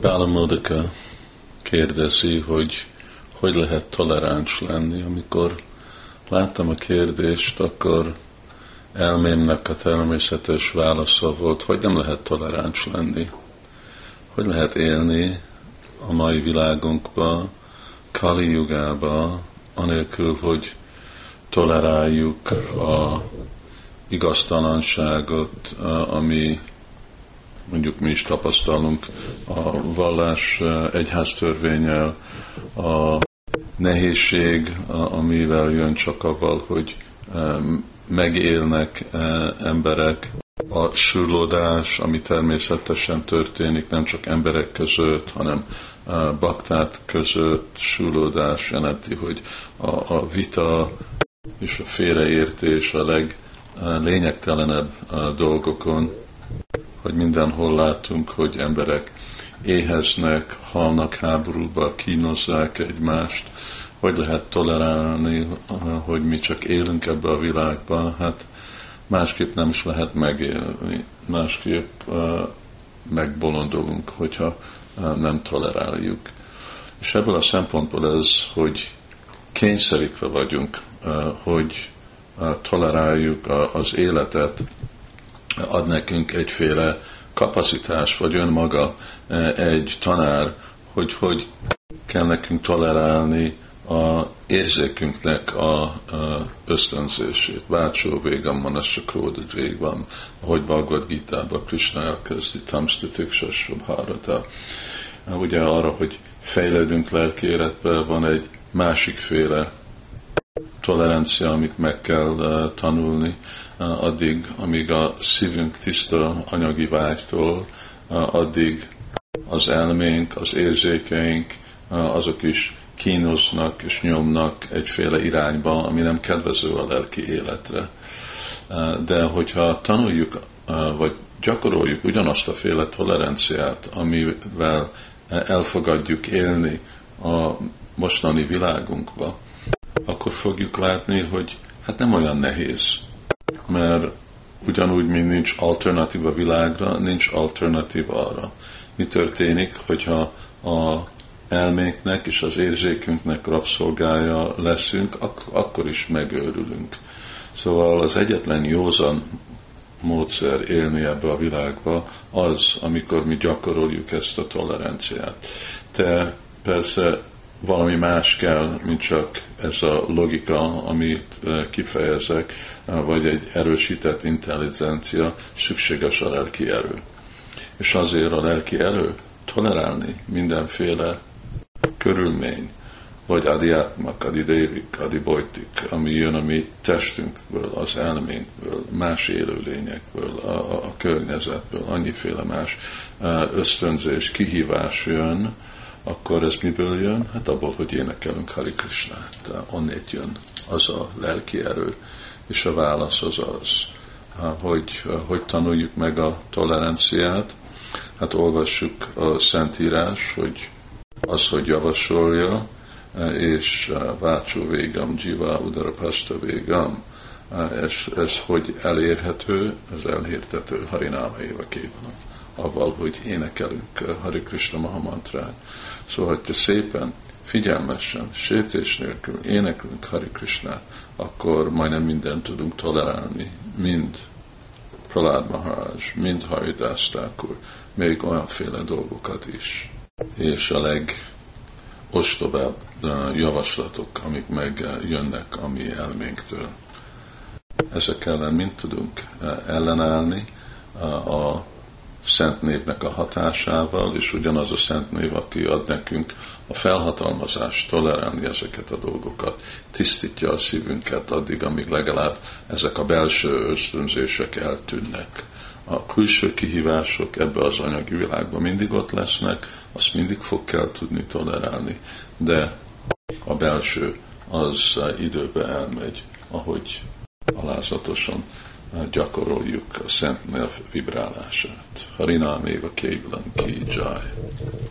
Bálamódika kérdezi, hogy hogy lehet toleráns lenni. Amikor láttam a kérdést, akkor elmémnek a természetes válasza volt, hogy nem lehet toleráns lenni. Hogy lehet élni a mai világunkba, Kali jugába, anélkül, hogy toleráljuk a igaztalanságot, ami mondjuk mi is tapasztalunk a vallás egyháztörvényel, a nehézség, amivel jön csak avval, hogy megélnek emberek, a sűrlódás, ami természetesen történik nem csak emberek között, hanem baktát között. Sűrlódás jelenti, hogy a, a vita és a félreértés a leglényegtelenebb dolgokon, hogy mindenhol látunk, hogy emberek éheznek, halnak háborúba, kínozzák egymást, hogy lehet tolerálni, hogy mi csak élünk ebbe a világban, hát másképp nem is lehet megélni, másképp uh, megbolondulunk, hogyha uh, nem toleráljuk. És ebből a szempontból ez, hogy kényszerítve vagyunk, hogy toleráljuk az életet, ad nekünk egyféle kapacitás, vagy önmaga egy tanár, hogy hogy kell nekünk tolerálni a érzékünknek a, a ösztönzését. Vácsó végem van, ez csak ródod vég van, ahogy Bhagavad Gita-ba Krishna elkezdi, tamstutik sasubharata. Ugye arra, hogy fejledünk lelkéletbe, van egy másik féle tolerancia, amit meg kell tanulni, addig, amíg a szívünk tiszta anyagi vágytól, addig az elménk, az érzékeink, azok is kínoznak és nyomnak egyféle irányba, ami nem kedvező a lelki életre. De hogyha tanuljuk, vagy gyakoroljuk ugyanazt a féle toleranciát, amivel elfogadjuk élni a mostani világunkba, akkor fogjuk látni, hogy hát nem olyan nehéz. Mert ugyanúgy, mint nincs alternatíva világra, nincs alternatíva arra. Mi történik, hogyha a elménknek és az érzékünknek rabszolgája leszünk, ak- akkor is megőrülünk. Szóval az egyetlen józan módszer élni ebbe a világba az, amikor mi gyakoroljuk ezt a toleranciát. De persze valami más kell, mint csak ez a logika, amit eh, kifejezek, eh, vagy egy erősített intelligencia, szükséges a lelki erő. És azért a lelki erő tolerálni mindenféle körülmény, vagy adiátmak, adidévik, adibojtik, ami jön a mi testünkből, az elménkből, más élőlényekből, a, a, a környezetből, annyiféle más eh, ösztönzés, kihívás jön, akkor ez miből jön? Hát abból, hogy énekelünk Hari Krishnát. Onnét jön az a lelki erő, és a válasz az az, hogy hogy tanuljuk meg a toleranciát. Hát olvassuk a Szentírás, hogy az, hogy javasolja, és Vácsó végam, Jiva Udarapasta végam, ez, ez hogy elérhető, ez elhértető Harináma éva képen avval, hogy énekelünk Hari Krishna Mahamantrát. Szóval, hogyha szépen, figyelmesen, sétés nélkül énekelünk Hari Krishnát, akkor majdnem mindent tudunk tolerálni, mind Pralád Maharaj, mind Thakur, még olyanféle dolgokat is. És a legostobább javaslatok, amik megjönnek a mi elménktől. Ezek ellen mind tudunk ellenállni a szent névnek a hatásával, és ugyanaz a szent név, aki ad nekünk a felhatalmazást tolerálni ezeket a dolgokat, tisztítja a szívünket addig, amíg legalább ezek a belső ösztönzések eltűnnek. A külső kihívások ebbe az anyagi világban mindig ott lesznek, azt mindig fog kell tudni tolerálni, de a belső az időbe elmegy, ahogy alázatosan gyakoroljuk a szent nyelv vibrálását. Harinám éva kévlen ki jai.